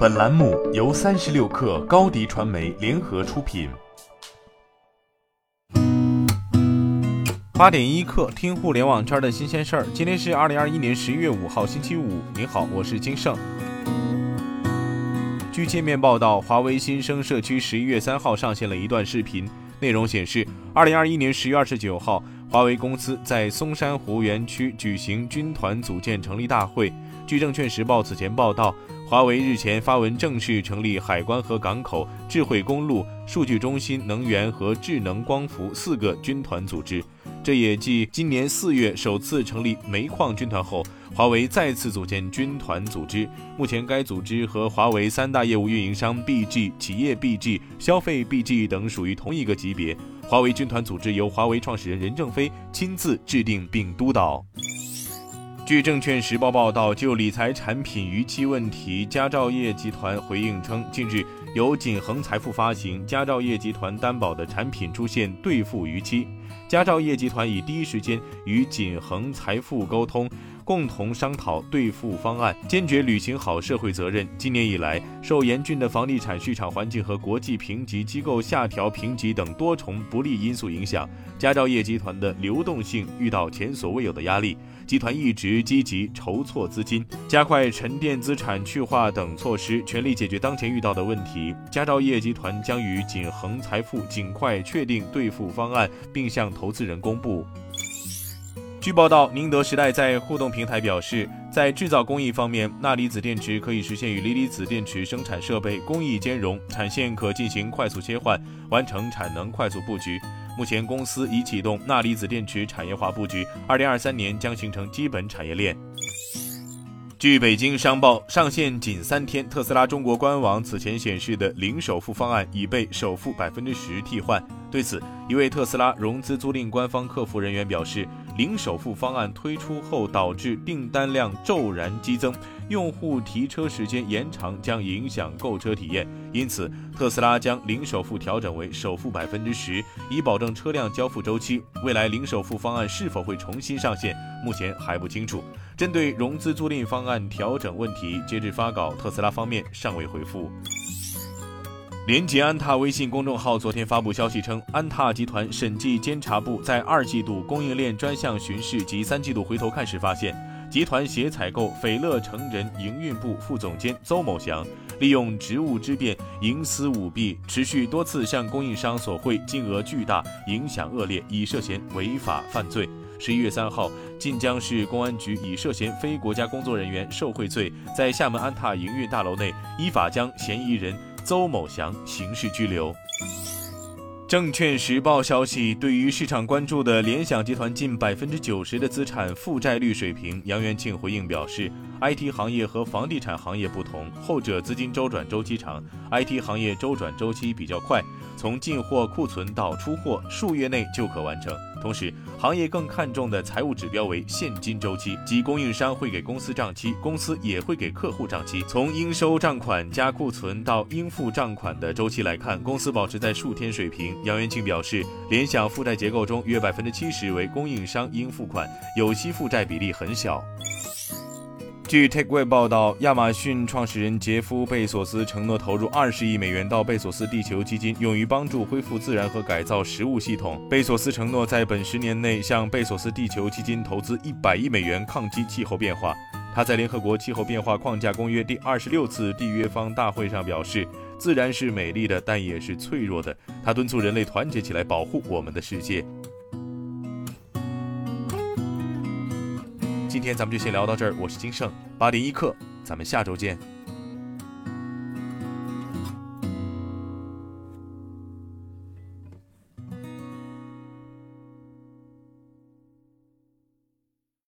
本栏目由三十六氪高低传媒联合出品。八点一刻，听互联网圈的新鲜事儿。今天是二零二一年十一月五号，星期五。您好，我是金盛。据界面报道，华为新生社区十一月三号上线了一段视频，内容显示，二零二一年十月二十九号，华为公司在松山湖园区举行军团组建成立大会。据证券时报此前报道。华为日前发文正式成立海关和港口、智慧公路、数据中心、能源和智能光伏四个军团组织。这也继今年四月首次成立煤矿军团后，华为再次组建军团组织。目前，该组织和华为三大业务运营商 BG、企业 BG、消费 BG 等属于同一个级别。华为军团组织由华为创始人任正非亲自制定并督导。据证券时报报道，就理财产品逾期问题，佳兆业集团回应称，近日由锦恒财富发行、佳兆业集团担保的产品出现兑付逾期，佳兆业集团已第一时间与锦恒财富沟通。共同商讨兑付方案，坚决履行好社会责任。今年以来，受严峻的房地产市场环境和国际评级机构下调评级等多重不利因素影响，佳兆业集团的流动性遇到前所未有的压力。集团一直积极筹措资金，加快沉淀资产去化等措施，全力解决当前遇到的问题。佳兆业集团将与锦恒财富尽快确定兑付方案，并向投资人公布。据报道，宁德时代在互动平台表示，在制造工艺方面，钠离子电池可以实现与锂离子电池生产设备工艺兼容，产线可进行快速切换，完成产能快速布局。目前，公司已启动钠离子电池产业化布局，二零二三年将形成基本产业链。据北京商报，上线仅三天，特斯拉中国官网此前显示的零首付方案已被首付百分之十替换。对此，一位特斯拉融资租赁官方客服人员表示。零首付方案推出后，导致订单量骤然激增，用户提车时间延长将影响购车体验。因此，特斯拉将零首付调整为首付百分之十，以保证车辆交付周期。未来零首付方案是否会重新上线，目前还不清楚。针对融资租赁方案调整问题，截至发稿，特斯拉方面尚未回复。连接安踏微信公众号昨天发布消息称，安踏集团审计监察部在二季度供应链专项巡视及三季度回头看时发现，集团协采购斐乐成人营运部副总监邹某祥利用职务之便营私舞弊，持续多次向供应商索贿，金额巨大，影响恶劣，已涉嫌违法犯罪。十一月三号，晋江市公安局以涉嫌非国家工作人员受贿罪，在厦门安踏营运大楼内依法将嫌疑人。邹某祥刑事拘留。证券时报消息，对于市场关注的联想集团近百分之九十的资产负债率水平，杨元庆回应表示，IT 行业和房地产行业不同，后者资金周转周期长，IT 行业周转周期比较快。从进货库存到出货，数月内就可完成。同时，行业更看重的财务指标为现金周期，即供应商会给公司账期，公司也会给客户账期。从应收账款加库存到应付账款的周期来看，公司保持在数天水平。杨元庆表示，联想负债结构中约百分之七十为供应商应付款，有息负债比例很小。据 TechWeb 报道，亚马逊创始人杰夫·贝索斯承诺投入二十亿美元到贝索斯地球基金，用于帮助恢复自然和改造食物系统。贝索斯承诺在本十年内向贝索斯地球基金投资一百亿美元，抗击气候变化。他在联合国气候变化框架公约第二十六次缔约方大会上表示：“自然是美丽的，但也是脆弱的。”他敦促人类团结起来，保护我们的世界。今天咱们就先聊到这儿，我是金盛八点一刻，咱们下周见。